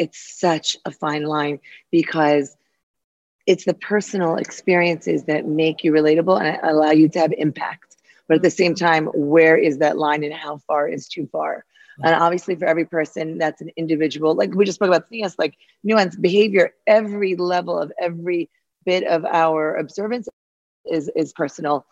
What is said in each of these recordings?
it's such a fine line because it's the personal experiences that make you relatable and allow you to have impact. But at the same time, where is that line and how far is too far? And obviously, for every person, that's an individual. Like we just spoke about yes, like nuance behavior, every level of every bit of our observance is is personal.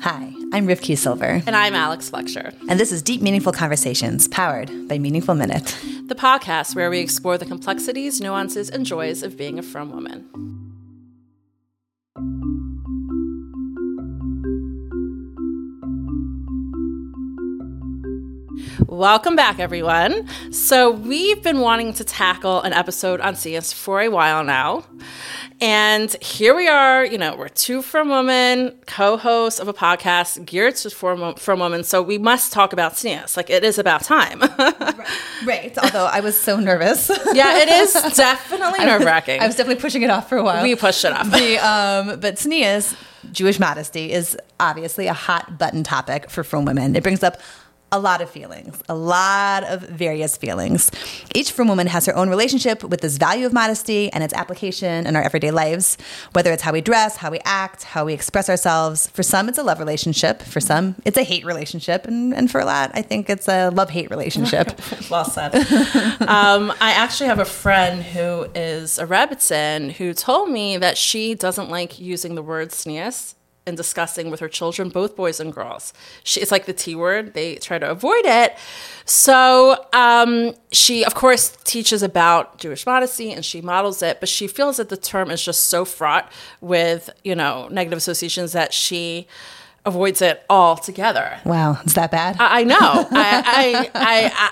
Hi, I'm Rivki Silver. And I'm Alex Fletcher. And this is Deep Meaningful Conversations, powered by Meaningful Minute, the podcast where we explore the complexities, nuances, and joys of being a frum woman. Welcome back, everyone. So, we've been wanting to tackle an episode on tznius for a while now. And here we are, you know, we're two frum women, co hosts of a podcast geared to frum, frum women. So, we must talk about tznius. Like, it is about time. right. right. Although I was so nervous. yeah, it is definitely nerve wracking. I was definitely pushing it off for a while. We pushed it off. The, um, but tznius, Jewish modesty, is obviously a hot button topic for frum women. It brings up a lot of feelings, a lot of various feelings. Each frum woman has her own relationship with this value of modesty and its application in our everyday lives, whether it's how we dress, how we act, how we express ourselves. For some, it's a love relationship. For some, it's a hate relationship. And, and for a lot, I think it's a love hate relationship. well said. um, I actually have a friend who is a Rebbitzin who told me that she doesn't like using the word tznius and discussing with her children, both boys and girls. She, it's like the T word, they try to avoid it. So um, she, of course, teaches about Jewish modesty and she models it, but she feels that the term is just so fraught with, you know, negative associations that she avoids it altogether. Wow, is that bad? I, I know. I, I, I, I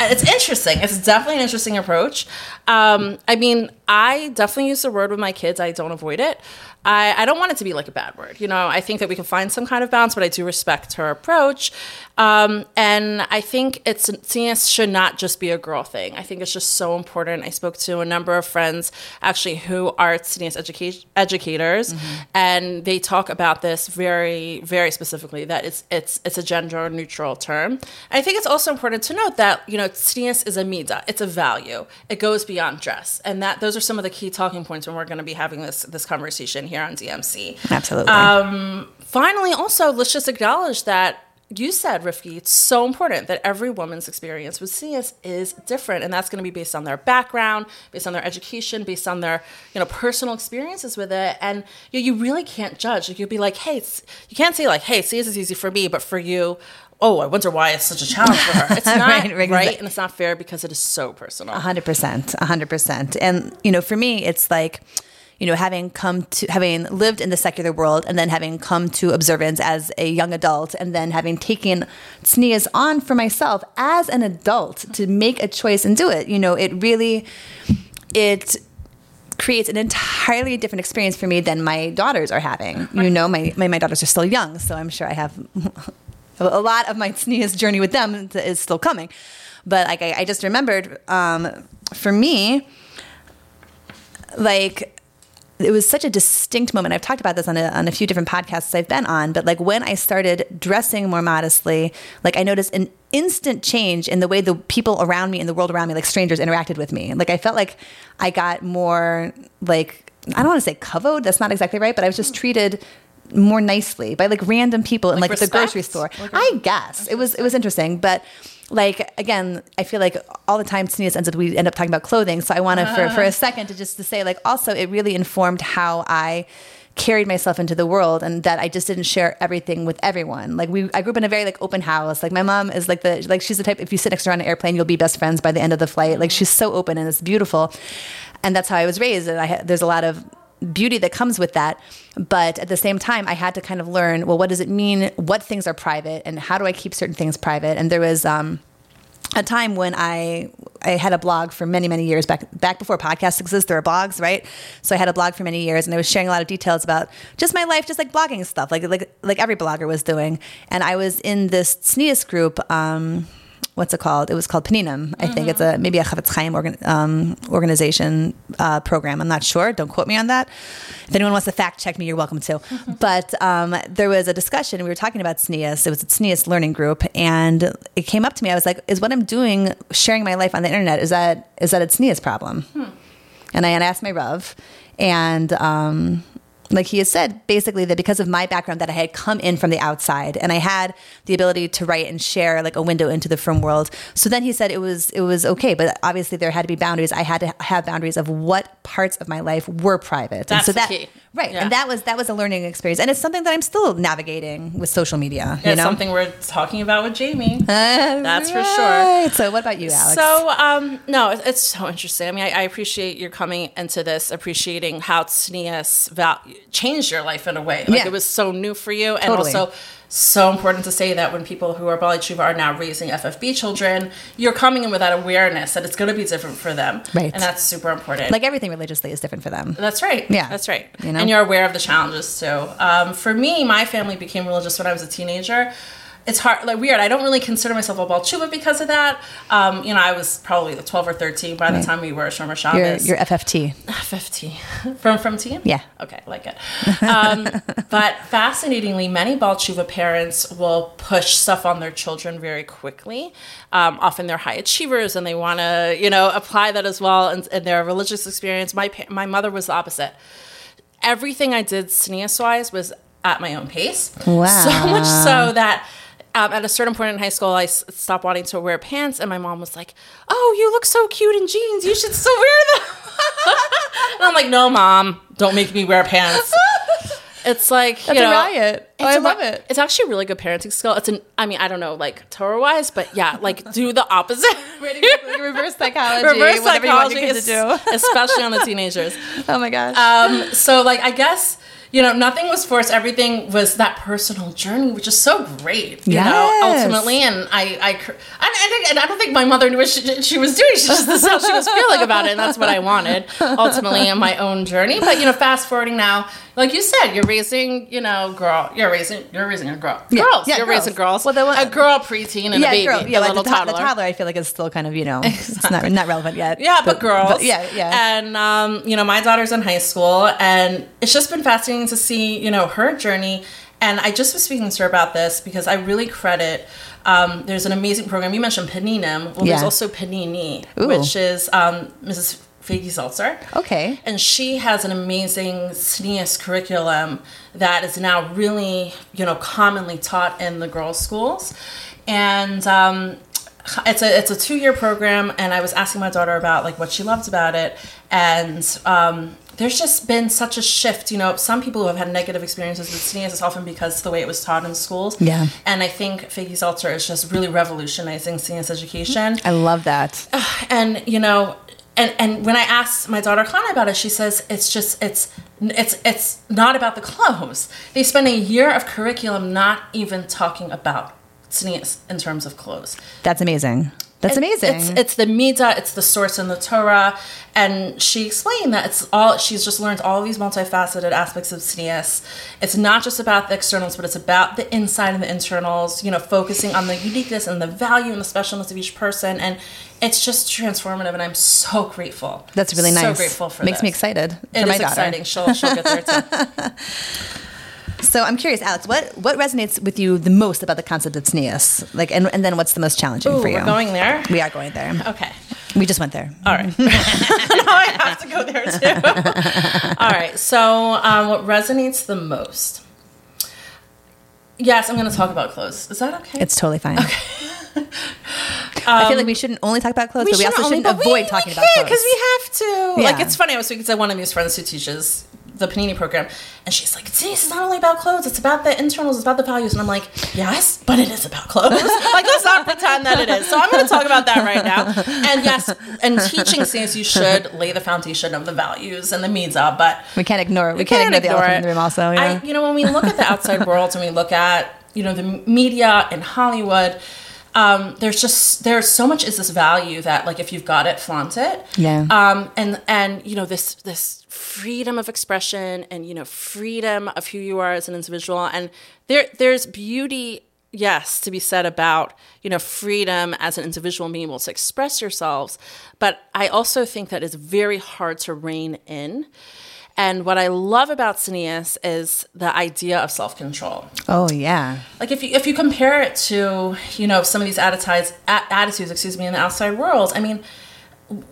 it's interesting. It's definitely an interesting approach. Um, I mean, I definitely use the word with my kids. I don't avoid it. I, I don't want it to be like a bad word. You know, I think that we can find some kind of balance, but I do respect her approach. Um, and I think it's tznius should not just be a girl thing. I think it's just so important. I spoke to a number of friends actually who are tznius educa- educators, mm-hmm. and they talk about this very, very specifically that it's it's it's a gender neutral term. And I think it's also important to note that you know tznius is a mida, it's a value. It goes beyond dress, and that those are some of the key talking points when we're going to be having this this conversation here on DMC. Absolutely. Um, finally, also let's just acknowledge that you said, Rivki, it's so important that every woman's experience with tznius is different, and that's going to be based on their background, based on their education, based on their you know personal experiences with it, and you, know, you really can't judge. Like, you'll be like, hey, you can't say like, hey, tznius is easy for me, but for you, oh, I wonder why it's such a challenge for her. It's not right, right, right, and it's not fair because it is so personal. hundred percent, hundred percent, and you know, for me, it's like you know, having come to having lived in the secular world and then having come to observance as a young adult and then having taken tznius on for myself as an adult to make a choice and do it, you know, it really it creates an entirely different experience for me than my daughters are having. You know, my, my, my daughters are still young, so I'm sure I have a lot of my tznius journey with them is still coming. But like I, I just remembered, um, for me, like it was such a distinct moment. I've talked about this on a, on a few different podcasts I've been on, but like when I started dressing more modestly, like I noticed an instant change in the way the people around me and the world around me, like strangers, interacted with me. Like I felt like I got more like I don't want to say kavod. That's not exactly right, but I was just treated more nicely by like random people in like, like the grocery store. Like I guess it was it was interesting, but like again, I feel like all the time tznius ends up we end up talking about clothing. So I want to uh. for for a second to just to say like also it really informed how I carried myself into the world and that I just didn't share everything with everyone. Like we I grew up in a very like open house. Like my mom is like the like she's the type if you sit next to her on an airplane you'll be best friends by the end of the flight. Like she's so open and it's beautiful. And that's how I was raised and I there's a lot of beauty that comes with that. But at the same time, I had to kind of learn well, what does it mean? What things are private, and how do I keep certain things private? And there was um, a time when I I had a blog for many many years back back before podcasts existed. There were blogs, right? So I had a blog for many years, and I was sharing a lot of details about just my life, just like blogging stuff, like like like every blogger was doing. And I was in this tznius group. Um, what's it called? It was called Paninim. I think it's a maybe a Chafetz Chaim organ, um, organization uh, program. I'm not sure. Don't quote me on that. If anyone wants to fact check me, you're welcome to. but um, there was a discussion. We were talking about tznius. It was a tznius learning group, and it came up to me. I was like, "Is what I'm doing, sharing my life on the internet, is that is that a tznius problem?" And I asked my Rav, and um, like he has said, basically that because of my background, that I had come in from the outside and I had the ability to write and share like a window into the frum world. So then he said it was it was okay, but obviously there had to be boundaries. I had to have boundaries of what parts of my life were private. That's and so that key. right, Yeah. and that was that was a learning experience, and it's something that I'm still navigating with social media. you It's know, something we're talking about with Jamie. That's for sure. So what about you, Alex? So, um, no, it's so interesting. I mean, I, I appreciate your coming into this, appreciating how tznius val- changed your life in a way. Like Yeah. it was so new for you, and Totally. also so important to say that when people who are Bali are now raising FFB children, you're coming in with that awareness that it's going to be different for them, Right. And that's super important. like everything religiously is different for them. That's right. Yeah. That's right. You know? And you're aware of the challenges too. Um, for me, my family became religious when I was a teenager. It's hard, like weird. I don't really consider myself a Baal Tshuva because of that. Um, you know, I was probably 12 or 13 by the time we were Shomer Your Shabbos. your FFT. 50 from from team Yeah. okay like it um, but fascinatingly many Baal Tshuva parents will push stuff on their children very quickly um, often they're high achievers and they want to you know apply that as well in, in their religious experience my pa- my mother was the opposite everything I did tznius wise was at my own pace Wow. so much so that um, at a certain point in high school, I s- stopped wanting to wear pants, and my mom was like, "Oh, you look so cute in jeans. You should still wear them." and I'm like, "No, mom, don't make me wear pants." It's like That's you a know, riot. Oh, I a love it. It's actually a really good parenting skill. It's an, I mean, I don't know, like Torah wise, but yeah, like do the opposite. reverse psychology. Reverse whatever you want psychology, your kids to es- especially on the teenagers. Oh my gosh. Um, so like I guess you know nothing was forced. Everything was that personal journey, which is so great. You know, ultimately, and I I I, I, think, and I don't think my mother knew what she, she was doing. She just this is how she was feeling about it, and that's what I wanted ultimately in my own journey. But you know, fast forwarding now, like you said, you're raising you know girl, you're raising you're raising a girl, Yeah. girls, Yeah, you're girls. raising girls. Well, one- a girl preteen and a baby, girl, yeah, a like little the, to- toddler. the toddler. I feel like is still kind of you know it's not not relevant yet. Yeah, but, girls. yeah, yeah. And um, you know, my daughter's in high school, and it's just been fascinating to see you know her journey. And I just was speaking to her about this because I really credit. Um, there's an amazing program. You mentioned Paninim. Well, there's also Panini, Ooh. which is um, Mrs. Figgy Seltzer. Okay. And she has an amazing tznius curriculum that is now really, you know, commonly taught in the girls' schools. And um, it's a it's a two year program, and I was asking my daughter about like what she loved about it, and um, there's just been such a shift. You know, some people who have had negative experiences with tznius is often because the way it was taught in schools. Yeah. And I think Figgy Seltzer is just really revolutionizing tznius education I love that. and you know and and when i asked my daughter Hannah about it she says it's just it's it's it's not about the clothes. They spend a year of curriculum not even talking about tznius in terms of clothes. That's amazing. That's amazing. it's it's the midah it's the source in the torah. And she explained that it's all she's just learned all these multifaceted aspects of tznius it's not just about the externals but it's about the inside and the internals you know focusing on the uniqueness and the value and the specialness of each person. And it's just transformative and i'm so grateful That's really so nice. So grateful for that. Makes me excited for It my is daughter. exciting she'll, she'll get there too So I'm curious, Alex, what what resonates with you the most about the concept of tznius? Like, and, and then what's the most challenging Ooh, for you? we're going there We are going there. okay We just went there. All right. now I have to go there too. All right. So, um, what resonates the most? Yes, I'm going to talk about clothes. Is that okay? It's totally fine. I feel like um, we shouldn't only talk about clothes, but we also shouldn't avoid talking about clothes. because we have to. Yeah. Like, it's funny. I was speaking to one of these friends who teaches the Panini program, and she's like, "See, this is not only about clothes; it's about the internals, it's about the values." And I'm like, "Yes, but it is about clothes. like, let's not pretend that it is." So I'm going to talk about that right now. And yes, and teaching things you should lay the foundation of the values and the mitzvah, but we can't ignore it we, can't, ignore the elephant in the room. Also, yeah. I, you know, when we look at the outside world and we look at, you know, the media in Hollywood, um, there's just there's so much is this value that like if you've got it, flaunt it. Yeah. Um, and and you know this this freedom of expression and you know freedom of who you are as an individual and there there's beauty yes to be said about you know freedom as an individual being able to express yourselves but i also think that it's very hard to rein in and what i love about Tznius is the idea of self-control Oh yeah. like if you if you compare it to you know some of these attitudes attitudes excuse me in the outside world i mean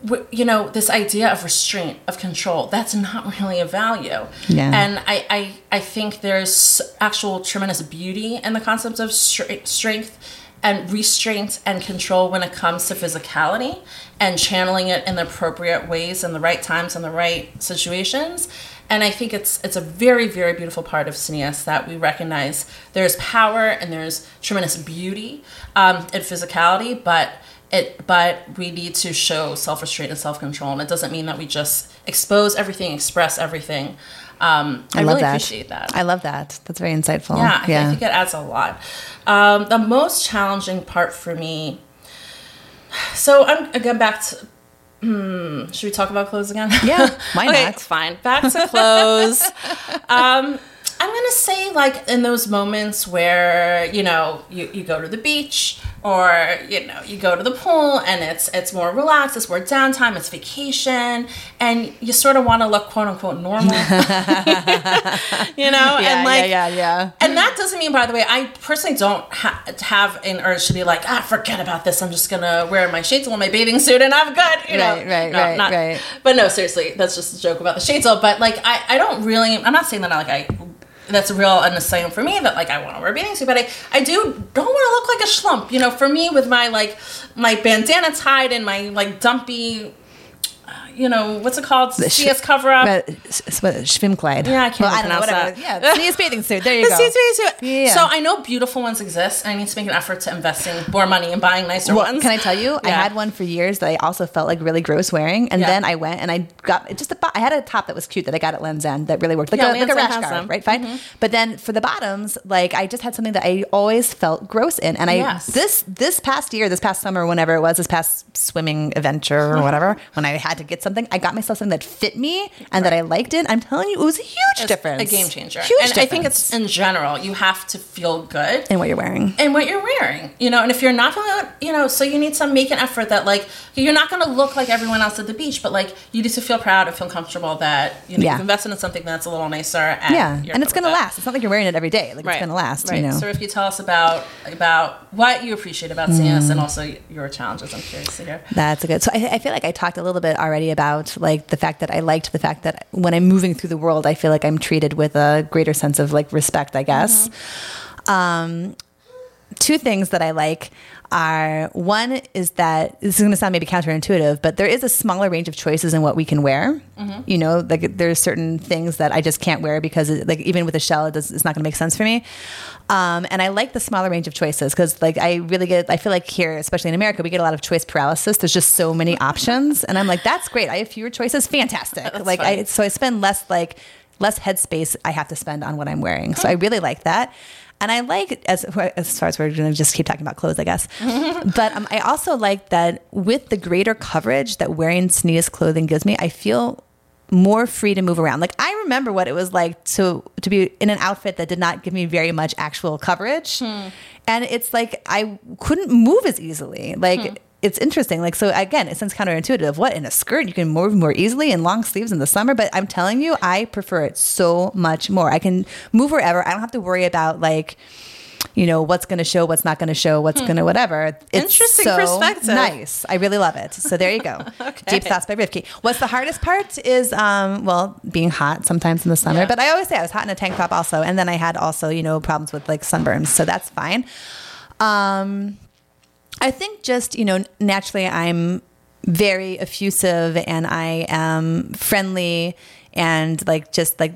w- you know this idea of restraint of control that's not really a value Yeah. and I, I i think there's actual tremendous beauty in the concept of stre- strength and restraint and control when it comes to physicality and channeling it in the appropriate ways in the right times and the right situations and I think it's it's a very very beautiful part of Tznius that we recognize there's power and there's tremendous beauty um, in physicality, but it but we need to show self restraint and self control, and it doesn't mean that we just expose everything, express everything. Um, I, I love really that. appreciate that. I love that. That's very insightful. yeah, I, I think it adds a lot. Um, the most challenging part for me. So I'm again back to. Hmm, should we talk about clothes again? Yeah, why okay, not? Fine. Back to clothes. um, I'm gonna say like in those moments where you know you, you go to the beach or you know you go to the pool and it's it's more relaxed, it's more downtime, it's vacation, and you sort of want to look quote unquote normal, you know, Yeah, and like yeah, yeah, yeah. and that doesn't mean, by the way, I personally don't ha- have an urge to be like, ah, forget about this. I'm just gonna wear my shades and my bathing suit and I'm good. You know, Right, right, no, right, not- right. But no, seriously, that's just a joke about the shades. But like, I, I don't really. I'm not saying that I like I. That's a real necessary for me that like I want to wear a bathing suit, but I, I do don't want to look like a schlump. You know, for me with my like my bandana tied and my like dumpy, you know, what's it called? sh- tznius cover up. But Schwimmkleid. Yeah, I can't well, I don't know, whatever. that. Yeah, Tznius bathing suit. There you go. The we use to- Yeah. So I know beautiful ones exist. and I need to make an effort to invest in more money and buying nicer Well, ones. can I tell you? I had one for years that I also felt like really gross wearing, and Yeah. then I went and I got just a. I had a top that was cute that I got at Lands' End that really worked, like, Yeah, a, like a rash guard, them. Mm-hmm. right? Fine. But then for the bottoms, like I just had something that I always felt gross in, and I Yes. this this past year, this past summer, whenever it was, this past swimming adventure or whatever, when I had to get something, I got myself something that fit me and that I liked it. I'm telling you, it was a huge It's difference, a game changer. Huge and I think it's in general, you have to feel good in what you're wearing. in what you're wearing. You know, and if you're not feeling good, you know, so you need to make an effort that like you're not gonna look like everyone else at the beach, but like you need to feel proud and feel comfortable that you know Yeah. you've invested in something that's a little nicer and Yeah, and it's gonna last. It's not like you're wearing it every day. Like it's gonna last. Right. You know. So if you tell us about about what you appreciate about tznius and mm. also your challenges, I'm curious to hear. That's a good. So I, I feel like I talked a little bit already about like the fact that I liked the fact that when I'm moving through the world, I feel like I'm treated with a greater sense of like respect. I guess. Um, two things that I like are one is that this is going to sound maybe counterintuitive, but there is a smaller range of choices in what we can wear. You know, like there's certain things that I just can't wear because, it, like, even with a shell, it does, it's not going to make sense for me. Um, and I like the smaller range of choices because, like, I really get. I feel like here, especially in America, we get a lot of choice paralysis. There's just so many options, and I'm like, that's great. I have fewer choices. Fantastic. like, I so I spend less like less headspace I have to spend on what I'm wearing. So I really like that. And I like as as far as we're going to just keep talking about clothes, I guess. but um, I also like that with the greater coverage that wearing tznius clothing gives me, I feel more free to move around. Like I remember what it was like to to be in an outfit that did not give me very much actual coverage, hmm. and it's like I couldn't move as easily. Like hmm. it's interesting. Like so again, it sounds counterintuitive. What in a skirt you can move more easily in long sleeves in the summer, but I'm telling you, I prefer it so much more. I can move wherever. I don't have to worry about like. You know what's going to show, what's not going to show, what's going to whatever. It's Interesting so perspective. Nice. I really love it. So there you go. Okay. Deep thoughts by Rivki. What's the hardest part is, um, well, being hot sometimes in the summer. Yeah. But I always say I was hot in a tank top also, and then I had also you know problems with like sunburns, so that's fine. Um, I think just you know naturally I'm very effusive and I am friendly and like just like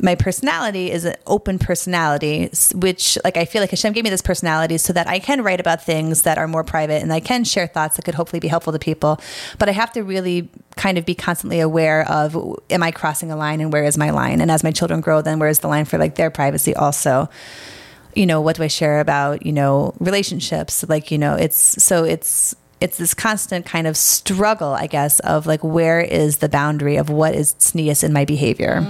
my personality is an open personality, which like I feel like Hashem gave me this personality so that I can write about things that are more private and I can share thoughts that could hopefully be helpful to people. But I have to really kind of be constantly aware of am I crossing a line and where is my line? And as my children grow, then where is the line for like their privacy also? you know what do i share about you know relationships like you know it's so it's it's this constant kind of struggle i guess of like where is the boundary of what is tznius in my behavior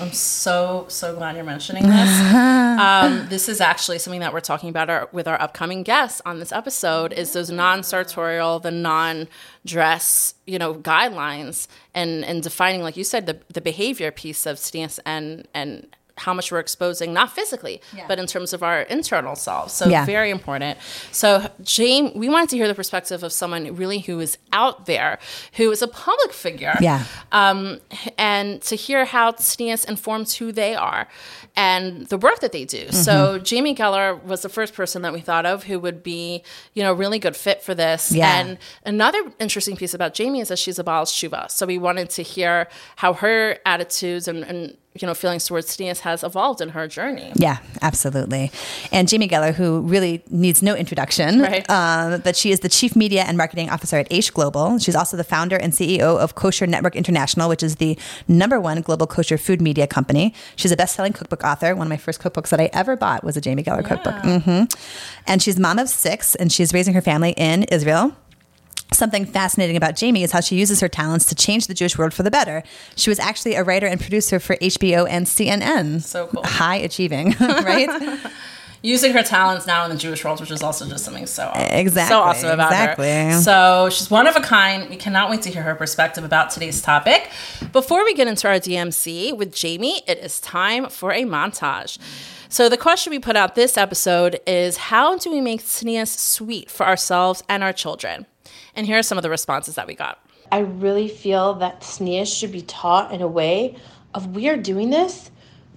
I'm so so glad you're mentioning this. um, this is actually something that we're talking about our, with our upcoming guests on this episode. Is those non-sartorial, the non-dress, you know, guidelines, and and defining, like you said, the the behavior piece of stance and and how much we're exposing, not physically, yeah. but in terms of our internal selves. So yeah. very important. So James, we wanted to hear the perspective of someone really who is out there, who is a public figure. Yeah. Um, and to hear how tznius informs who they are and the work that they do. Mm-hmm. So Jamie Geller was the first person that we thought of who would be, you know, really good fit for this. Yeah. And another interesting piece about Jamie is that she's a Baal Tshuva. So we wanted to hear how her attitudes and, and you know feelings towards tznius has evolved in her journey. Yeah, absolutely. And Jamie Geller, who really needs no introduction, right. Um, but she is the chief media and marketing officer at Aish Global. She's also the founder and CEO of Kosher Network International, which is the number one global kosher food media company. She's a best-selling cookbook author. One of my first cookbooks that I ever bought was a Jamie Geller yeah. cookbook. Mm-hmm. And she's mom of six, and she's raising her family in Israel. Something fascinating about Jamie is how she uses her talents to change the Jewish world for the better. She was actually a writer and producer for HBO and CNN. So cool. High achieving, right? using her talents now in the Jewish world, which is also just something so exactly so awesome about exactly. her. So she's one of a kind. We cannot wait to hear her perspective about today's topic. Before we get into our DMC with Jamie, it is time for a montage. So the question we put out this episode is: How do we make tznius sweet for ourselves and our children? And here are some of the responses that we got. I really feel that tznius should be taught in a way of we are doing this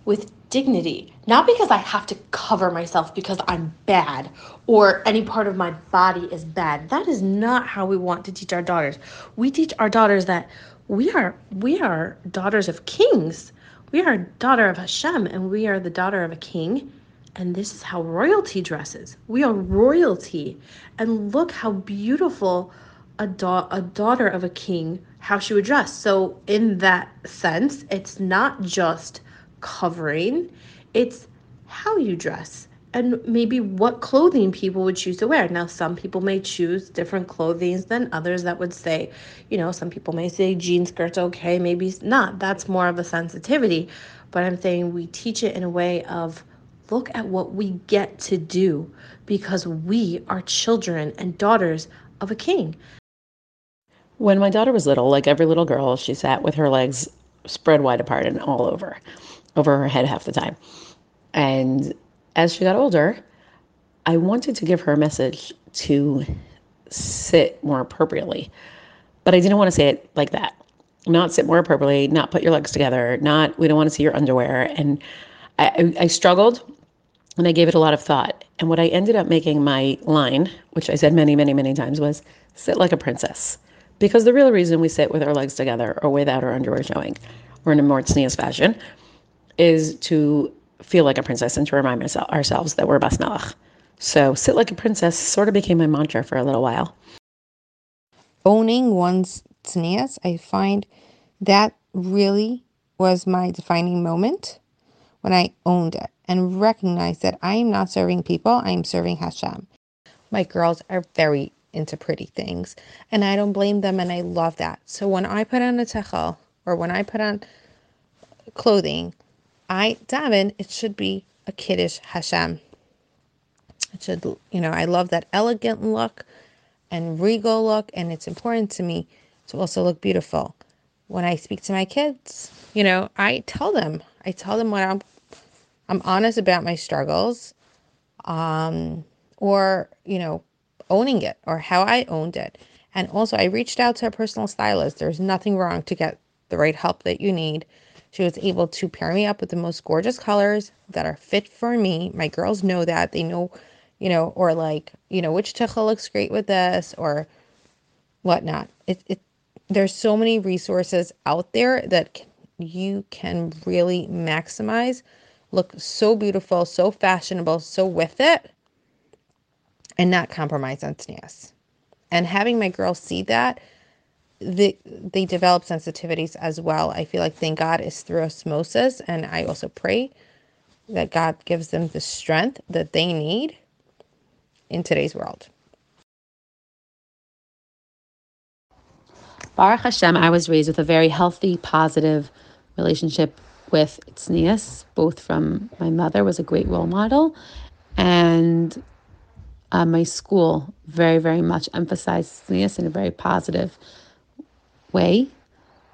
with dignity, not because I have to cover myself because I'm bad or any part of my body is bad. That is not how we want to teach our daughters. We teach our daughters that we are we are daughters of kings. We are daughter of Hashem and we are the daughter of a king. And this is how royalty dresses. We are royalty. And look how beautiful a, da- a daughter of a king how she would dress. So, in that sense, it's not just covering, it's how you dress and maybe what clothing people would choose to wear. Now, some people may choose different clothing than others that would say, you know, some people may say jean skirt's okay, maybe not. That's more of a sensitivity. But I'm saying we teach it in a way of look at what we get to do because we are children and daughters of a king. When my daughter was little, like every little girl, she sat with her legs spread wide apart and all over, over her head half the time. And as she got older, I wanted to give her a message to sit more appropriately. But I didn't want to say it like that. Not sit more appropriately, not put your legs together, not, we don't want to see your underwear. And I, I, struggled and I gave it a lot of thought. And what I ended up making my line, which I said many, many, many times, was sit like a princess. Because the real reason we sit with our legs together or without our underwear showing, or in a more tznius fashion, is to feel like a princess and to remind ourselves that we're bas melech. So sit like a princess sort of became my mantra for a little while. Owning one's tznius, I find that really was my defining moment when I owned it and recognized that I am not serving people, I am serving Hashem. My girls are very into pretty things. And I don't blame them and I love that. So when I put on a tichel or when I put on clothing, I daven, it should be a kiddush Hashem. It should, you know, I love that elegant look and regal look, and it's important to me to also look beautiful. When I speak to my kids, you know, I tell them, I tell them what I'm, I'm honest about my struggles, um, or you know, owning it or how I owned it. And also, I reached out to a personal stylist. There's nothing wrong to get the right help that you need. She was able to pair me up with the most gorgeous colors that are fit for me. My girls know that. They know, you know, or like, you know, which tichel looks great with this or whatnot. It, it, there's so many resources out there that you can really maximize, look so beautiful, so fashionable, so with it and not compromise on tznius. And having my girls see that, they, they develop sensitivities as well. I feel like thank God is through osmosis. And I also pray that God gives them the strength that they need in today's world. Baruch Hashem, I was raised with a very healthy, positive relationship with tznius, both from my mother was a great role model, and uh, my school very, very much emphasized this in a very positive way.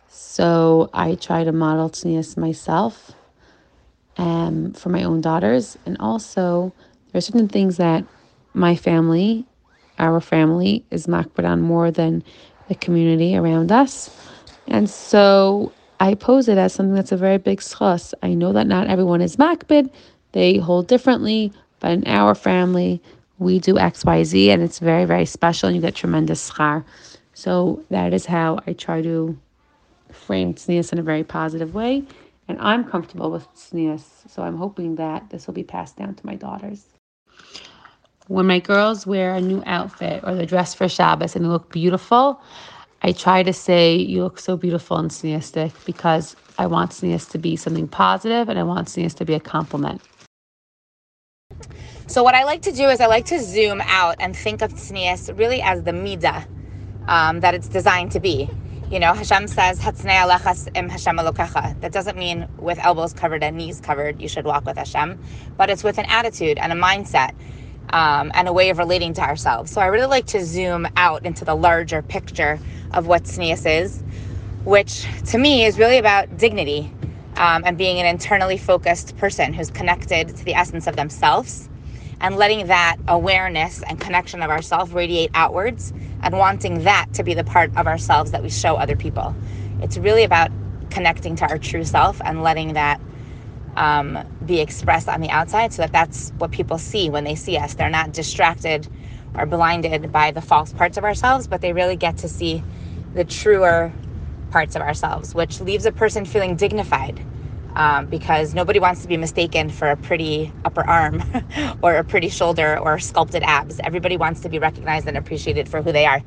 So I try to model tznius myself um, for my own daughters. And also, there are certain things that my family, our family, is makpid on more than the community around us. And so I pose it as something that's a very big zchus. I know that not everyone is makpid, they hold differently, but in our family, we do XYZ and it's very, very special and you get tremendous schar. So that is how I try to frame tznius in a very positive way. And I'm comfortable with tznius, so I'm hoping that this will be passed down to my daughters. When my girls wear a new outfit or the dress for Shabbos and they look beautiful, I try to say, You look so beautiful and tzniustic because I want tznius to be something positive and I want tznius to be a compliment. So, what I like to do is I like to zoom out and think of tznius really as the midah um, that it's designed to be. You know, Hashem says, im Hashem That doesn't mean with elbows covered and knees covered, you should walk with Hashem, but it's with an attitude and a mindset um, and a way of relating to ourselves. So I really like to zoom out into the larger picture of what tznius is, which to me is really about dignity um, and being an internally focused person who's connected to the essence of themselves and letting that awareness and connection of ourself radiate outwards and wanting that to be the part of ourselves that we show other people. It's really about connecting to our true self and letting that um, be expressed on the outside so that that's what people see when they see us. They're not distracted or blinded by the false parts of ourselves, but they really get to see the truer parts of ourselves, which leaves a person feeling dignified um, because nobody wants to be mistaken for a pretty upper arm or a pretty shoulder or sculpted abs. Everybody wants to be recognized and appreciated for who they are.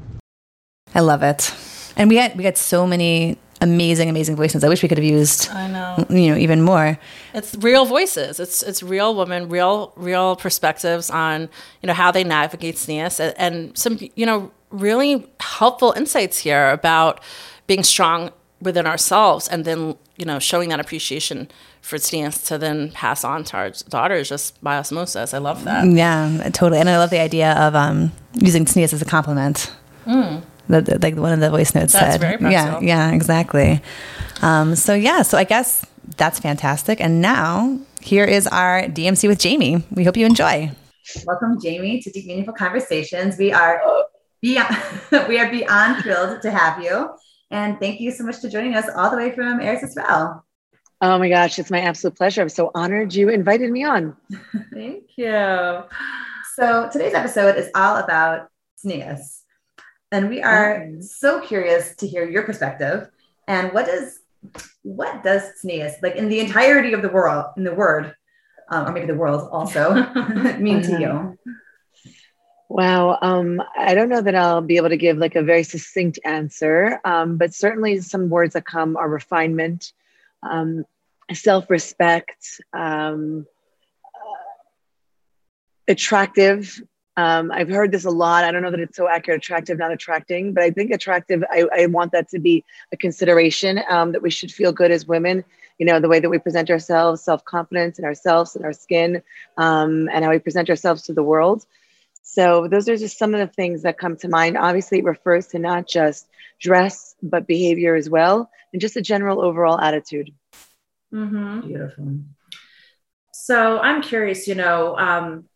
I love it. And we had we got so many amazing, amazing voices. I wish we could have used. I know. You know, even more. It's real voices. It's it's real women, real real perspectives on you know how they navigate tznius, and, and some you know really helpful insights here about being strong within ourselves, and then you know, showing that appreciation for tznius to then pass on to our daughters just by osmosis. I love that. Yeah, totally. And I love the idea of um, using tznius as a compliment. Mm. The, the, like one of the voice notes that's said. yeah, yeah, exactly. Um, so yeah, so I guess that's fantastic. And now here is our DMC with Jamie. We hope you enjoy. Welcome, Jamie, to Deep Meaningful Conversations. We are beyond, we are beyond thrilled to have you. And thank you so much for joining us all the way from Eretz Israel. Oh my gosh, it's my absolute pleasure. I'm so honored you invited me on. thank you. So today's episode is all about tznius. And we are mm. so curious to hear your perspective. And what does what does tznius, like in the entirety of the world, in the word, um, or maybe the world also, mean to you? Wow. Um, I don't know that I'll be able to give like a very succinct answer, um, but certainly some words that come are refinement, um, self respect, um, uh, attractive. Um, I've heard this a lot. I don't know that it's so accurate, attractive, not attracting, but I think attractive, I, I want that to be a consideration um, that we should feel good as women. You know, the way that we present ourselves, self confidence in ourselves and our skin, and how we present ourselves to the world. So those are just some of the things that come to mind. Obviously, it refers to not just dress, but behavior as well, and just a general overall attitude. Mm-hmm. Beautiful. So I'm curious, you know, um,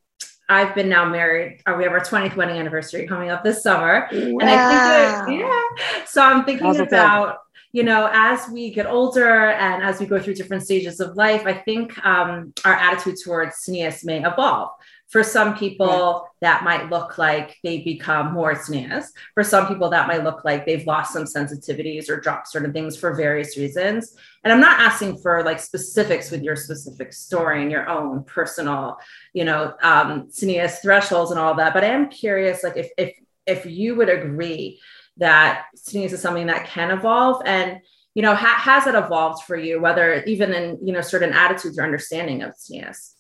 I've been now married. Uh, we have our 20th wedding anniversary coming up this summer. Wow. And I think, yeah. So I'm thinking about, you know, as we get older and as we go through different stages of life, I think um, our attitude towards tznius may evolve. For some people, yeah. that might look like they become more tznius. For some people, that might look like they've lost some sensitivities or dropped certain things for various reasons. And I'm not asking for like specifics with your specific story and your own personal, you know, um, thresholds and all that. But I am curious, like if if if you would agree that tznius is something that can evolve and you know ha- has it evolved for you whether even in you know certain attitudes or understanding of tznius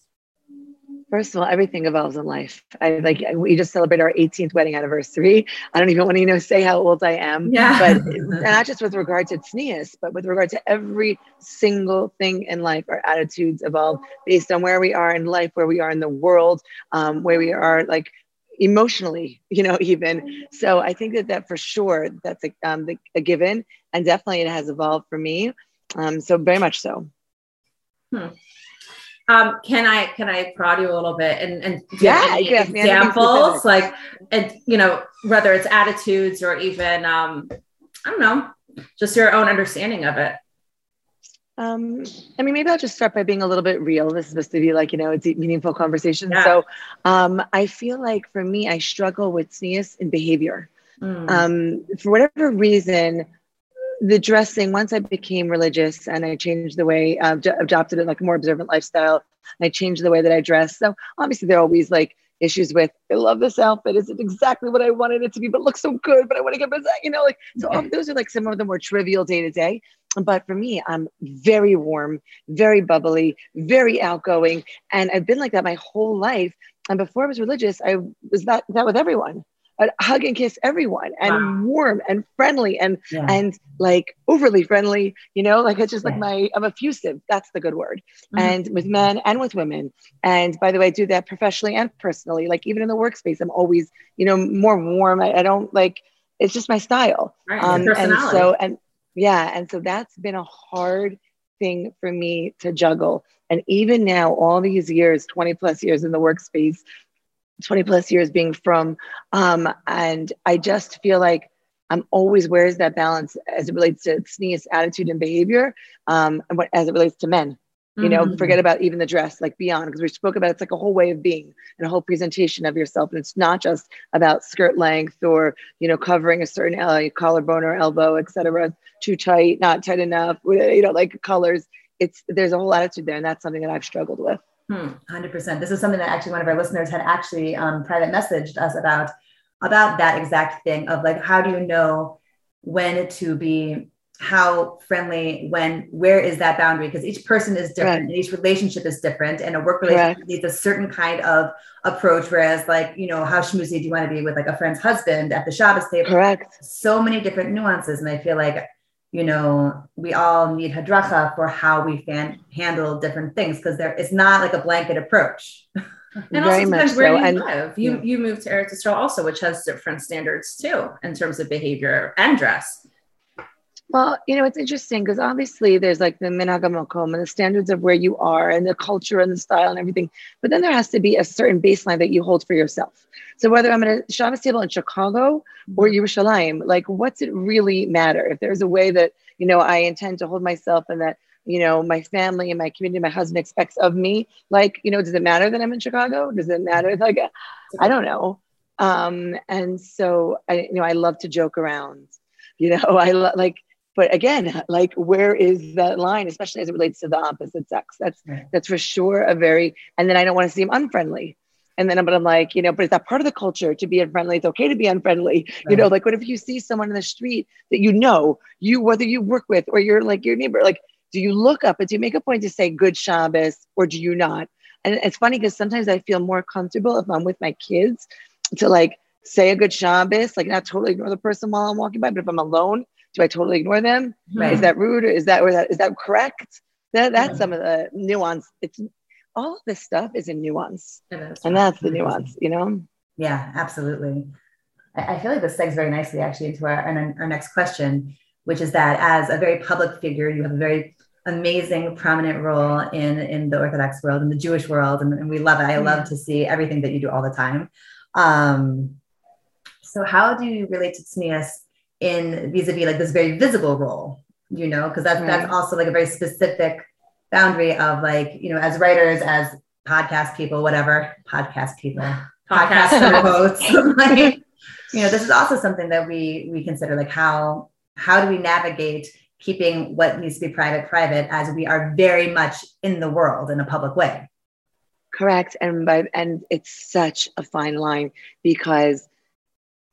First of all, everything evolves in life. I like we just celebrate our 18th wedding anniversary. I don't even want to you know say how old I am. Yeah. But not just with regard to tznius, but with regard to every single thing in life, our attitudes evolve based on where we are in life, where we are in the world, um, where we are like emotionally, you know, even. So I think that that for sure that's a, um, the, a given, and definitely it has evolved for me. Um, so very much so. Hmm. Um, can I can I prod you a little bit and and yeah, examples like and you know whether it's attitudes or even um, I don't know just your own understanding of it. Um, I mean, maybe I'll just start by being a little bit real. This is supposed to be like, you know, it's a meaningful conversation. Yeah. So um, I feel like for me, I struggle with tznius in behavior. Mm. Um, for whatever reason, the dressing, once I became religious and I changed the way, uh, adopted it like a more observant lifestyle, I changed the way that I dress. So obviously there are always like issues with, I love this outfit. Is it exactly what I wanted it to be, but looks so good, but I want to get, you know, like, so um, those are like some of the more trivial day to day. But for me, I'm very warm, very bubbly, very outgoing. And I've been like that my whole life. And before I was religious, I was that, that with everyone. I'd hug and kiss everyone and wow. warm and friendly and yeah. and like overly friendly, you know, like it's just like my I'm effusive. That's the good word. Mm-hmm. And with men and with women. And by the way, I do that professionally and personally. Like even in the workspace, I'm always, you know, more warm. I, I don't like it's just my style. Right. Um, and so and yeah, and so that's been a hard thing for me to juggle. And even now, all these years, 20 plus years in the workspace, 20 plus years being frum, um, and I just feel like I'm always where's that balance as it relates to tznius attitude and behavior, um, and what as it relates to men. You know, mm-hmm. forget about even the dress, like beyond, because we spoke about it's like a whole way of being and a whole presentation of yourself. And it's not just about skirt length or, you know, covering a certain uh, collarbone or elbow, etc. Too tight, not tight enough, you know, like colors. It's there's a whole attitude there. And that's something that I've struggled with. Hmm, 100%. This is something that actually one of our listeners had actually um, private messaged us about, about that exact thing of like, how do you know when to be how friendly when where is that boundary because each person is different right. and each relationship is different and a work relationship Correct. needs a certain kind of approach whereas like you know how schmoozy do you want to be with like a friend's husband at the Shabbos table Correct. so many different nuances and I feel like you know we all need hadracha for how we fan, handle different things because there it's not like a blanket approach and Very also depends where so. you and, live. You yeah. you moved to Eretz Yisrael also, which has different standards too in terms of behavior and dress. Well, you know, it's interesting because obviously there's like the minhag hamakom and the standards of where you are and the culture and the style and everything. But then there has to be a certain baseline that you hold for yourself. So whether I'm at a Shabbos table in Chicago or mm-hmm. Yerushalayim, like what's it really matter? If there's a way that, you know, I intend to hold myself and that, you know, my family and my community, my husband expects of me, like, you know, does it matter that I'm in Chicago? Does it matter? Like, I don't know. Um, and so I, you know, I love to joke around, you know, I lo- like, but again like where is that line especially as it relates to the opposite sex? That's right. that's for sure a very and then i don't want to seem unfriendly. And then but i'm like you know but is that part of the culture to be unfriendly? It's okay to be unfriendly. Right. you know like what if you see someone in the street that you know you whether you work with or you're like your neighbor like do you look up and do you make a point to say good shabbos or do you not? And it's funny because sometimes i feel more comfortable if i'm with my kids to like say a good shabbos like not totally ignore the person while i'm walking by but if i'm alone do I totally ignore them? Right. Is that rude? Or is that or that is that correct? That that's yeah. some of the nuance. It's all of this stuff is a nuance, and that's the nuance, you know. Yeah, absolutely. I, I feel like this segues very nicely actually into our, our, our next question, which is that as a very public figure, you have a very amazing prominent role in in the orthodox world in the jewish world and, and we love it i love mm. to see everything that you do all the time um, so how do you relate to tznius in vis-a-vis like this very visible role you know because that's right. that's also like a very specific boundary of like you know as writers as podcast people whatever podcast people podcast quotes like you know this is also something that we we consider like how how do we navigate keeping what needs to be private private as we are very much in the world in a public way? Correct. And by and it's such a fine line because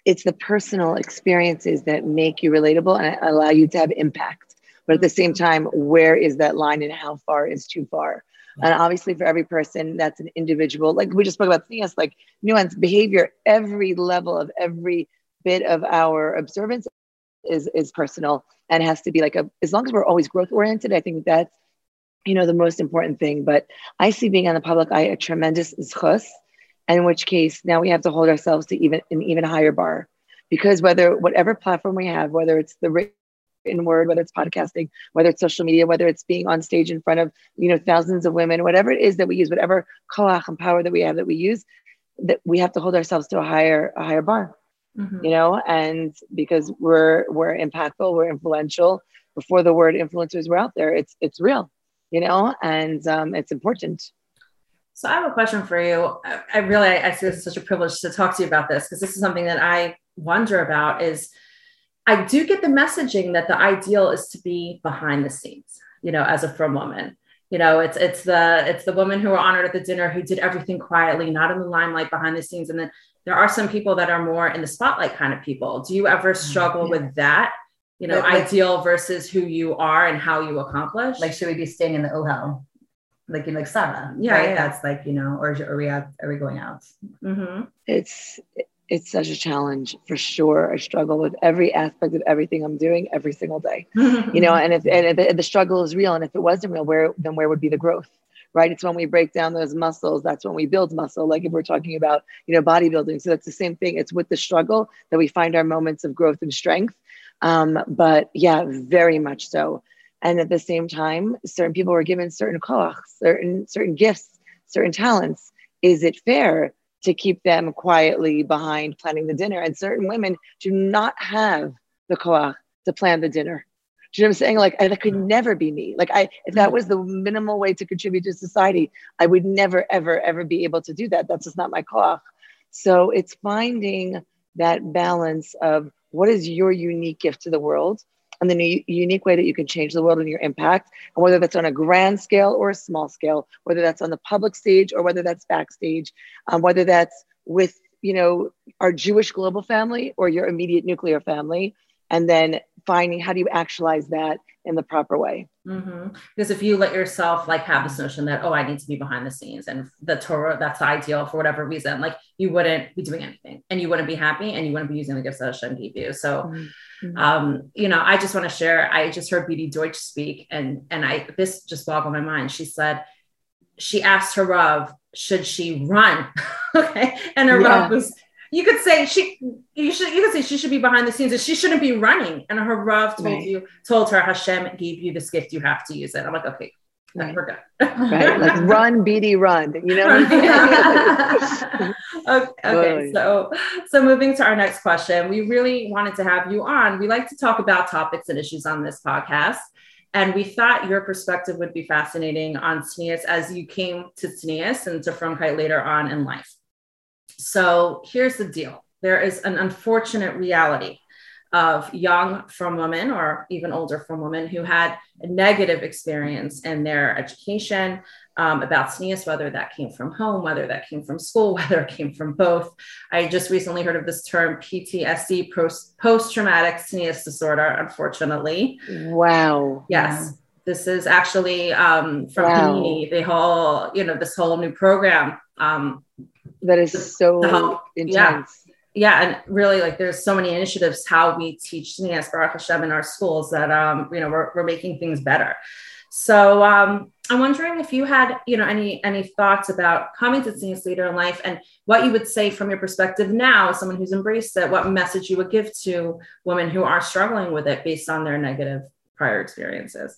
it's the personal experiences that make you relatable and allow you to have impact. But at the same time, where is that line and how far is too far? Mm-hmm. And obviously, for every person, that's an individual. Like we just spoke about tznius, like nuance behavior. Every level of every bit of our observance is is personal and has to be like a. As long as we're always growth oriented, I think that's you know the most important thing. But I see being on the public eye a tremendous zchus, in which case now we have to hold ourselves to even an even higher bar, because whether whatever platform we have, whether it's the written word, whether it's podcasting, whether it's social media, whether it's being on stage in front of you know thousands of women, whatever it is that we use, whatever koach and power that we have that we use, that we have to hold ourselves to a higher a higher bar. Mm-hmm. You know, and because we're we're impactful, we're influential. Before the word influencers were out there, it's it's real, you know, and um, it's important. So I have a question for you. I, I really I see this as such a privilege to talk to you about this because this is something that I wonder about is I do get the messaging that the ideal is to be behind the scenes, you know, as a frum woman. You know, it's it's the it's the woman who were honored at the dinner who did everything quietly, not in the limelight behind the scenes. And then there are some people that are more in the spotlight kind of people. Do you ever mm-hmm. struggle yeah. with that? You know, like, ideal versus who you are and how you accomplish. Like, should we be staying in the ohel? Like in like Sarah, yeah, right? Yeah. That's like you know, or are we out, are we going out? Mm-hmm. It's it's such a challenge for sure. I struggle with every aspect of everything I'm doing every single day, you know. And if and if the struggle is real, and if it wasn't real, where then where would be the growth? Right? It's when we break down those muscles. That's when we build muscle. Like if we're talking about you know bodybuilding, so that's the same thing. It's with the struggle that we find our moments of growth and strength. Um, but yeah, very much so. And at the same time, certain people were given certain koach, certain certain gifts, certain talents. Is it fair? to keep them quietly behind planning the dinner. And certain women do not have the koach to plan the dinner. Do you know what I'm saying? Like that could never be me. Like I, if that was the minimal way to contribute to society, I would never, ever, ever be able to do that. That's just not my koach. So it's finding that balance of what is your unique gift to the world and the unique way that you can change the world and your impact, and whether that's on a grand scale or a small scale, whether that's on the public stage or whether that's backstage, um, whether that's with you know our Jewish global family or your immediate nuclear family, and then finding how do you actualize that in the proper way. Mm-hmm. Because if you let yourself like have this notion that oh I need to be behind the scenes and the Torah that's ideal for whatever reason, like you wouldn't be doing anything and you wouldn't be happy and you wouldn't be using the gifts that Hashem gave you. So. Mm-hmm. Um, you know, I just want to share. I just heard BD Deutsch speak, and and I this just boggled my mind. She said she asked her Rav, should she run? okay, and her yeah. Rav was. You could say she, you should, you could say she should be behind the scenes, and she shouldn't be running. And her Rav told right. you, told her Hashem gave you this gift, you have to use it. I'm like, okay, Right. We're good. right. Like run, BD, run. You know. okay. okay. So, so moving to our next question, we really wanted to have you on. We like to talk about topics and issues on this podcast. And we thought your perspective would be fascinating on tznius as you came to tznius and to frumkeit later on in life. So here's the deal. There is an unfortunate reality of young frum women or even older frum women who had a negative experience in their education um, about tznius, whether that came from home, whether that came from school, whether it came from both. I just recently heard of this term PTSD, post traumatic tznius disorder, unfortunately. Wow. Yes. Wow. This is actually um, from wow. the whole, you know, this whole new program. Um, that is so intense. Yeah yeah, and really like there's so many initiatives how we teach tznius Baruch Hashem in our schools that um, you know we're, we're making things better. So um, I'm wondering if you had you know any any thoughts about coming to tznius later in life and what you would say from your perspective now as someone who's embraced it, what message you would give to women who are struggling with it based on their negative prior experiences.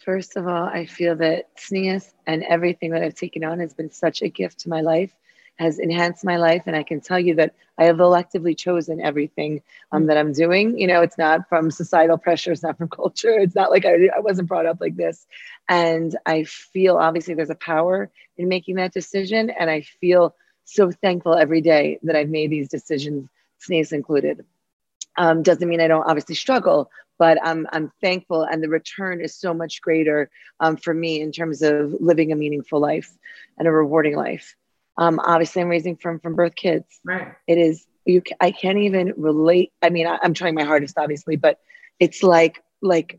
First of all, I feel that tznius and everything that I've taken on has been such a gift to my life has enhanced my life. And I can tell you that I have electively chosen everything um, that I'm doing. You know, it's not from societal pressure, it's not from culture. It's not like I, I wasn't brought up like this. And I feel obviously there's a power in making that decision. And I feel so thankful every day that I've made these decisions, tznius included. Um, doesn't mean I don't obviously struggle, but I'm, I'm thankful and the return is so much greater um, for me in terms of living a meaningful life and a rewarding life. Um, obviously, I'm raising frum from birth kids. Right. It is you. I can't even relate. I mean, I, am trying my hardest, obviously, but it's like like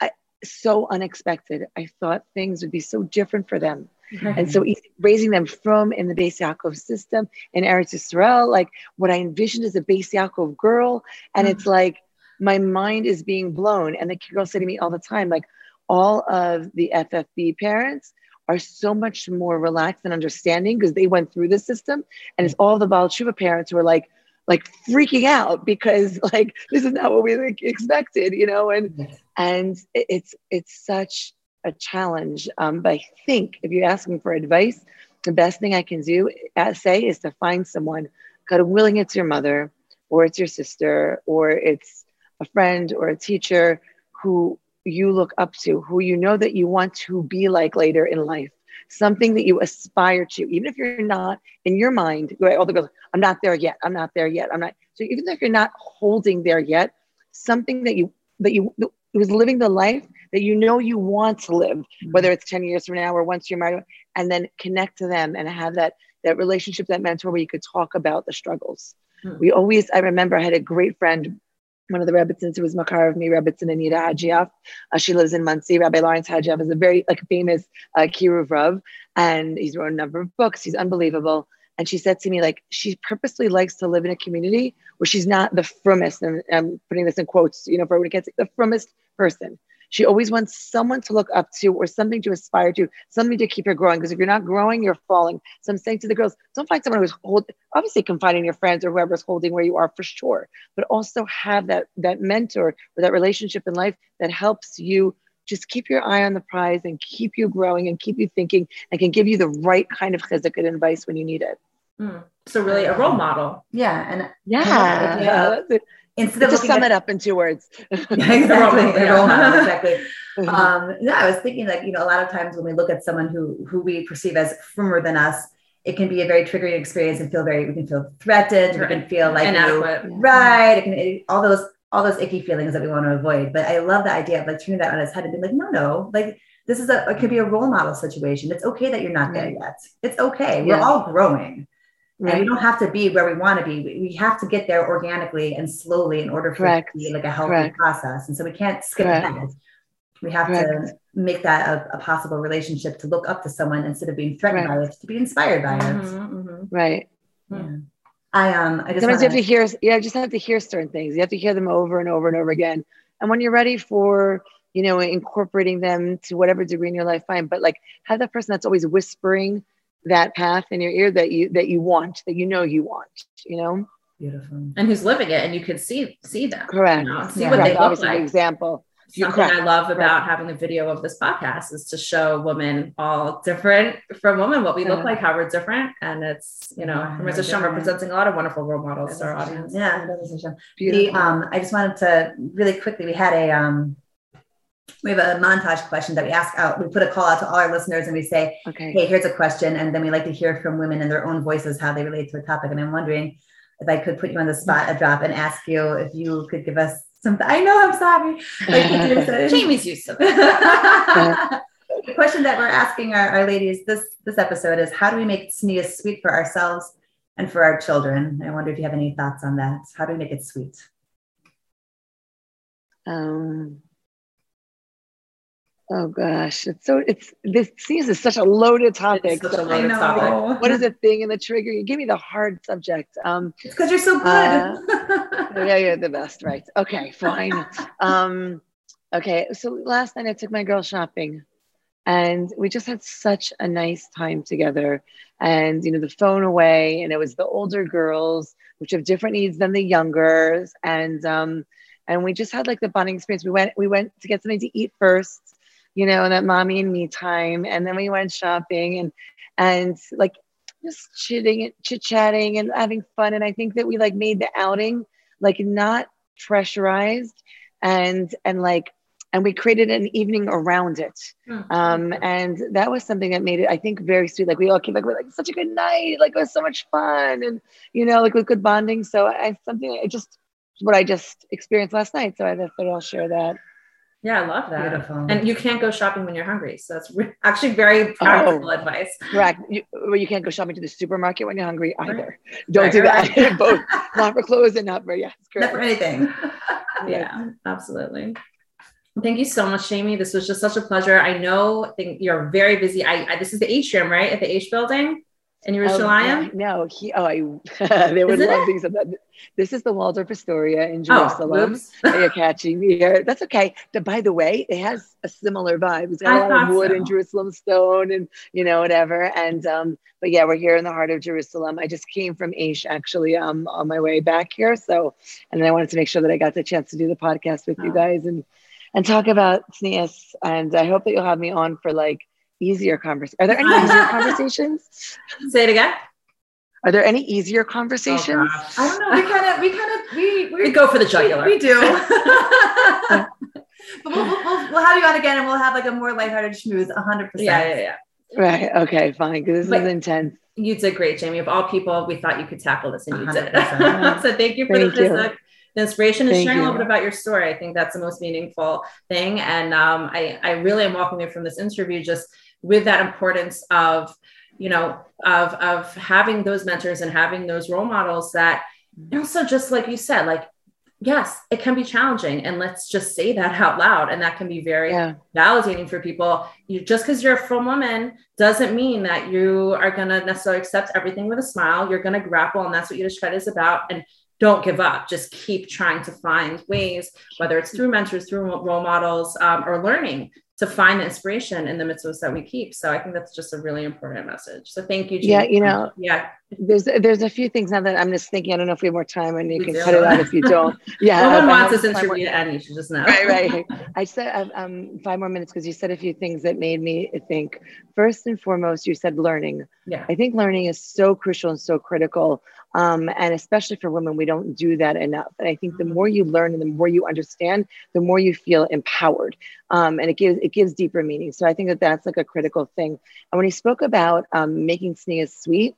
I, so unexpected. I thought things would be so different for them. And so raising them from in the Beis Yaakov system in Eretz Yisrael, like what I envisioned as a Beis Yaakov girl. And it's mm. like my mind is being blown. And the girl said to me all the time, like all of the FFB parents are so much more relaxed and understanding because they went through the system. And it's all the Baal Tshuva parents who are like, like freaking out because like this is not what we like, expected, you know, and and it's it's such a challenge. Um, but I think if you're asking for advice, the best thing I can do uh, say is to find someone, God willing, it's your mother or it's your sister or it's a friend or a teacher who you look up to, who you know that you want to be like later in life, something that you aspire to, even if you're not in your mind, right, all the girls, I'm not there yet, I'm not there yet, I'm not. So even if you're not holding there yet, something that you that you was living the life that you know you want to live, whether it's 10 years from now or once you're married, and then connect to them and have that that relationship, that mentor where you could talk about the struggles. Hmm. We always, I remember I had a great friend one of the Rebbitzins who was Makar of me, Rebbitzin Anita Hajiaf. Uh, she lives in Monsey. Rabbi Lawrence Hajiaf is a very like famous uh, Kiruv Rav, and he's wrote a number of books. He's unbelievable. And she said to me, like, she purposely likes to live in a community where she's not the frummest, and I'm putting this in quotes, you know, for everyone gets the frummest person. She always wants someone to look up to or something to aspire to, something to keep her growing. Because if you're not growing, you're falling. So I'm saying to the girls, don't find someone who's hold, obviously confide in your friends or whoever's holding where you are for sure, but also have that that mentor or that relationship in life that helps you just keep your eye on the prize and keep you growing and keep you thinking and can give you the right kind of chizuk and advice when you need it. Hmm. So really a role model. Yeah. And Yeah. Yeah. yeah. Instead of Just sum at- it up in two words. Yeah, exactly. model, yeah. exactly. Um, no, I was thinking like, you know, a lot of times when we look at someone who who we perceive as frummer than us, it can be a very triggering experience and feel very, we can feel threatened, we can feel like we- inadequate. right, it can, it- all those all those icky feelings that we want to avoid. But I love the idea of like turning that on its head and being like, no, no, like this is a it could be a role model situation. It's okay that you're not there yet. It's okay. We're Yeah. all growing. And we don't have to be where we want to be. We we have to get there organically and slowly in order for Correct. it to be like a healthy Correct. process. And so we can't skip Correct. ahead. We have to make that a, a possible relationship to look up to someone instead of being threatened Right. by it, to be inspired by it. Mhm, mhm. Right. Yeah. I um I just Sometimes you have wanna- to hear, yeah, I just have to hear certain things. You have to hear them over and over and over again. And when you're ready for, you know, incorporating them to whatever degree in your life, fine. But like have that person that's always whispering that path in your ear that you that you want, that you know you want, you know? beautiful. And who's living it, and you can see see them. Correct. You know, see Yeah. what Correct. they look like. the example. Something correct. I love about Correct. having the video of this podcast is to show women all different frum women, what we look Yeah. like, how we're different. And it's, you know, Yeah, Mirza we're Shem representing a lot of wonderful role models to our audience. Yeah, that was a show. The, Beautiful. um, I just wanted to really quickly, we had a, um, we have a montage question that we ask out. We put a call out to all our listeners and we say, okay. hey, here's a question. And then we like to hear from women in their own voices how they relate to a topic. And I'm wondering if I could put you on the spot, a drop, and ask you if you could give us something. I know, I'm sorry. Like, Jamie's used to it. the question that we're asking our, our ladies this this episode is how do we make tznius sweet for ourselves and for our children? I wonder if you have any thoughts on that. How do we make it sweet? Um, oh gosh, it's so it's this seems is such a loaded topic. So, loaded topic. what is the thing and the trigger? You give me the hard subject. Um, because you're so good. Uh, yeah, you're the best, right? Okay, fine. um, okay, so last night I took my girl shopping, and we just had such a nice time together. And you know, the phone away, and it was the older girls, which have different needs than the youngers, and um, and we just had like the bonding experience. We went we went to get something to eat first, you know, that mommy and me time, and then we went shopping, and and like just chitting and chit chatting and having fun. And I think that we like made the outing like not pressurized and and like and we created an evening around it. Um and that was something that made it i think very sweet. Like we all came back with like such a good night. Like it was so much fun and you know like with good bonding. So i something i just what i just experienced last night. So i thought i'll share that Yeah, I love that. Beautiful. And you can't go shopping when you're hungry. So that's re- actually very oh. practical Oh. advice. correct you, well, you can't go shopping to the supermarket when you're hungry either don't Right, do that right. both not for clothes and not for yes Not for anything. Yeah, absolutely. Thank you so much, Jamie. This was just such a pleasure. I know I think you're very busy. I, I this is the atrium, right? At the H building in Yerushalayim? Oh, no, he. Oh, I. they would Isn't love it? things like that. This is the Waldorf Astoria in Oh, Jerusalem. oops. You're catching me here. That's okay. The- by the way, it has a similar vibe. It's got I a lot of wood so. and Jerusalem stone, and you know whatever. And um, but yeah, we're here in the heart of Jerusalem. I just came from Aish actually um on my way back here. So, and then I wanted to make sure that I got the chance to do the podcast with you Oh. guys and and talk about tznius. And I hope that you'll have me on for like easier conversations. Are there any easier conversations? Say it again. Are there any easier Oh, conversations? gosh. I don't know. We kind of, we kind of, we we We go for the jugular. We, we do. but we'll, we'll, we'll, we'll have you on again, and we'll have like a more lighthearted schmooze. hundred percent. Yeah, yeah, yeah. right. Okay. Fine. Because this But- is intense. You did great, Jamie. Of all people, we thought you could tackle this, and you did. 100%. so thank you for Thank the, you. the, the inspiration and Thank sharing a little bit about your story. I think that's the most meaningful thing, and um, I, I really am walking away from this interview just with that importance of, you know, of of having those mentors and having those role models that, also just like you said, like. Yes, it can be challenging, and let's just say that out loud. And that can be very Yeah. validating for people. You just because you're a frum woman doesn't mean that you are gonna necessarily accept everything with a smile. You're gonna grapple, and that's what Yiddishkeit is about. And don't give up. Just keep trying to find ways, whether it's through mentors, through role models, um, or learning to find the inspiration in the mitzvahs that we keep. So I think that's just a really important message. So thank you. Yeah, you know, yeah. There's there's a few things now that I'm just thinking. I don't know if we have more time, and you We can do. cut it out if you don't. Yeah. No one wants this interview to end. You should just know. right, right. I said uh, um, five more minutes because you said a few things that made me think. First and foremost, you said learning. Yeah. I think learning is so crucial and so critical. Um, and especially for women, we don't do that enough. And I think the more you learn and the more you understand, the more you feel empowered. Um, and it gives it gives deeper meaning. So I think that that's like a critical thing. And when he spoke about um, making tznius sweet,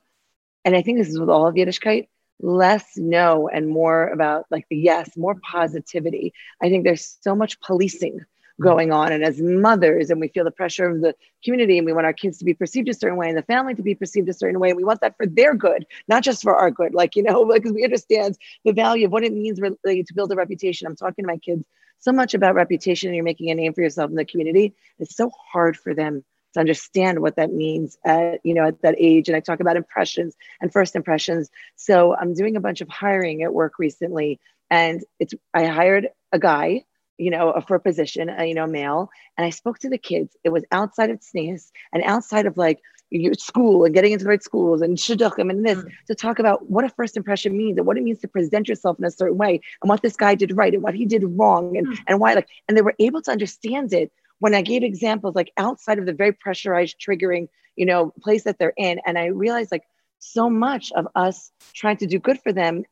and I think this is with all of Yiddishkeit, less no and more about like the yes, more positivity. I think there's so much policing Mm-hmm. going on. And as mothers, and we feel the pressure of the community, and we want our kids to be perceived a certain way and the family to be perceived a certain way. And we want that for their good, not just for our good. Like, you know, because we understand the value of what it means really to build a reputation. I'm talking to my kids so much about reputation and you're making a name for yourself in the community. It's so hard for them to understand what that means at you know at that age and i talk about impressions and first impressions so i'm doing a bunch of hiring at work recently and it's i hired a guy you know for a position a, you know male and i spoke to the kids. It was outside of tznius and outside of like your school and getting into the right schools and shidduchim and this mm. to talk about what a first impression means and what it means to present yourself in a certain way and what this guy did right and what he did wrong and, mm. and why like and they were able to understand it when I gave examples like outside of the very pressurized, triggering, you know, place that they're in. And I realized like so much of us trying to do good for them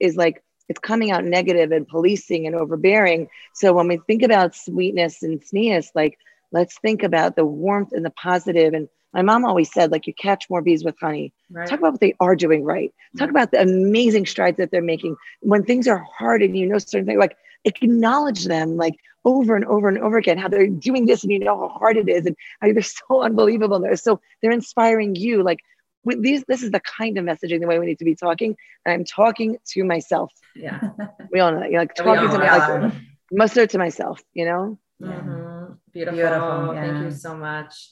is like it's coming out negative and policing and overbearing. So when we think about sweetness and tznius, like let's think about the warmth and the positive. And my mom always said, like you catch more bees with honey. Right. Talk about what they are doing right. Talk about the amazing strides that they're making. When things are hard and you know certain things, like acknowledge them like over and over and over again, how they're doing this and you know how hard it is and how they're so unbelievable. They're so they're inspiring you. Like with these, this is the kind of messaging the way we need to be talking. And I'm talking to myself. Yeah. We all know that. You're like Yeah, talking to me, are. like mustard to myself, you know? Mhm. Beautiful. Beautiful, Thank you so much.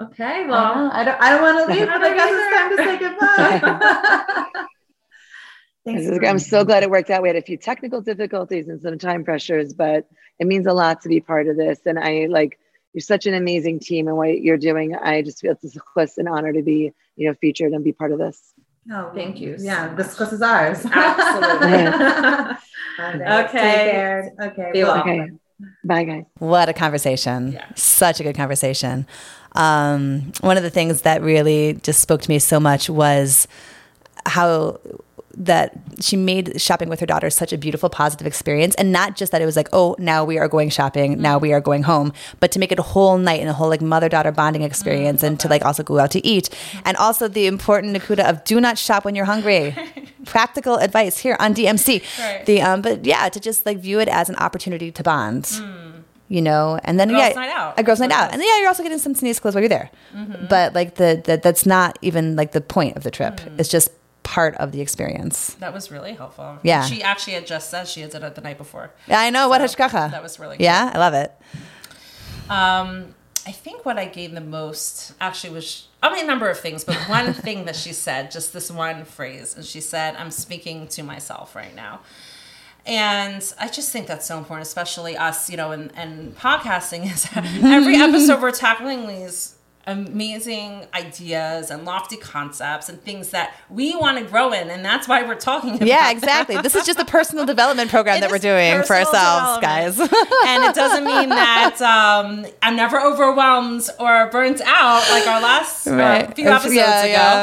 Okay, Well, well, I don't, I don't want to leave, but I guess it's time to say goodbye. Thanks. Is- I'm so glad it worked out. We had a few technical difficulties and some time pressures, but it means a lot to be part of this. And I like you're such an amazing team and what you're doing. I just feel it's a bliss and honor to be, you know, featured and be part of this. No, Thank you Yeah, so this much. course is ours. absolutely. Okay. Okay. Be well. Okay. Bye guys. What a conversation. Yeah. Such a good conversation. Um, one of the things that really just spoke to me so much was how that she made shopping with her daughter such a beautiful positive experience. And not just that it was like oh now we are going shopping now we are going home but to make it a whole night and a whole like mother daughter bonding experience and to like also go out to eat. And also the important nakuda of do not shop when you're hungry. Practical advice here on DMC Right. the um but yeah to just like view it as an opportunity to bond you know, and then Girls' yeah, a girls' night out, and yeah, you're also getting some tznius clothes while you're there. But like the, the that's not even like the point of the trip. It's just part of the experience. That was really helpful. Yeah. She actually had just said she had did it the night before. Yeah, I know. what hashgacha? That was really good. Yeah, I love it. Um, I think what I gained the most actually was I mean a number of things, but one thing that she said, just this one phrase, and she said, "I'm speaking to myself right now." And I just think that's so important, especially us, you know, and, and podcasting is every episode we're tackling these amazing ideas and lofty concepts and things that we want to grow in and that's why we're talking about Yeah, exactly. this is just a personal development program It that we're doing for ourselves, guys. and it doesn't mean that um, I'm never overwhelmed or burnt out like our last uh, few episodes Yeah,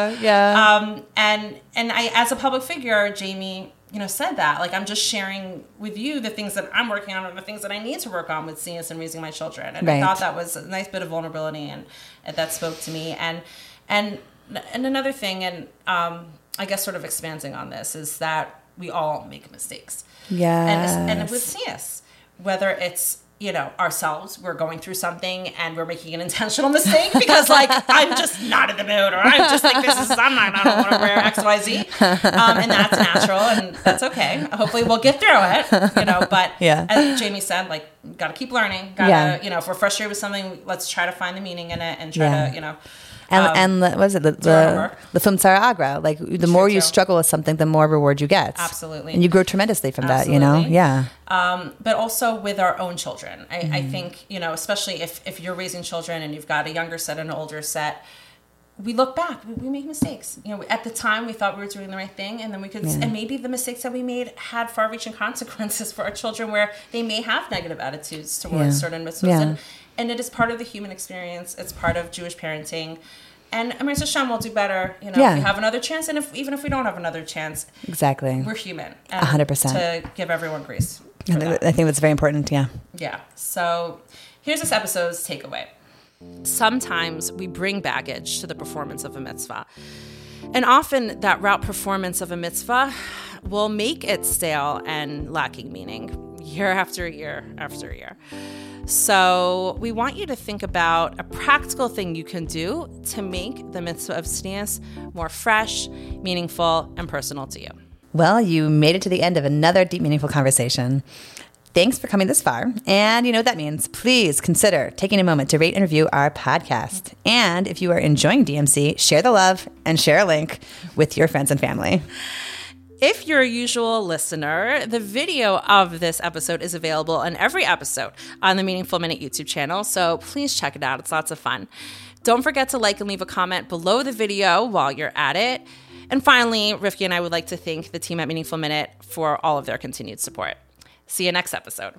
ago. yeah, yeah. Um, and and I, as a public figure, Jamie, you know, said that like I'm just sharing with you the things that I'm working on or the things that I need to work on with tznius and raising my children. And Right. I thought that was a nice bit of vulnerability and, and that spoke to me. And and and another thing, and um, I guess sort of expanding on this is that we all make mistakes. And, and with CS, whether it's you know ourselves, we're going through something and we're making an intentional mistake because like I'm just not in the mood or i'm just like this is I'm not I don't want to wear X Y Z, um, and that's natural and that's okay. Hopefully we'll get through it, you know. But Yeah. as Jamie said, like got to keep learning. Got to Yeah. you know if we're frustrated with something, let's try to find the meaning in it and try Yeah. to you know. And, um, and the, what is it? The, the, the film Agra. Like the more you too. struggle with something, the more reward you get. Absolutely. And you grow tremendously from that, you know? Yeah. um, but also with our own children. I, I Mm-hmm. think you know, especially if if you're raising children and you've got a younger set and an older set. We look back. We, make mistakes. You know, at the time we thought we were doing the right thing, and then we could, and maybe the mistakes that we made had far-reaching consequences for our children, where they may have negative attitudes towards Yeah. certain mitzvahs. Yeah. And, and it is part of the human experience. It's part of Jewish parenting. And Amir Hashem will do better, you know, Yeah. if we have another chance, and if even if we don't have another chance, Exactly. we're human. Hundred percent. To give everyone grace. I. I think that's very important. Yeah. Yeah. So here's this episode's takeaway. Sometimes we bring baggage to the performance of a mitzvah. And often that route performance of a mitzvah will make it stale and lacking meaning year after year after year. So we want you to think about a practical thing you can do to make the mitzvah of tznius more fresh, meaningful, and personal to you. Well, you made it to the end of another deep, meaningful conversation. Thanks for coming this far. And you know what that means. Please consider taking a moment to rate and review our podcast. And if you are enjoying DMC, share the love and share a link with your friends and family. If you're a usual listener, the video of this episode is available on every episode on the Meaningful Minute YouTube channel, so please check it out. It's lots of fun. Don't forget to like and leave a comment below the video while you're at it. And finally, Rivki and I would like to thank the team at Meaningful Minute for all of their continued support. See you next episode.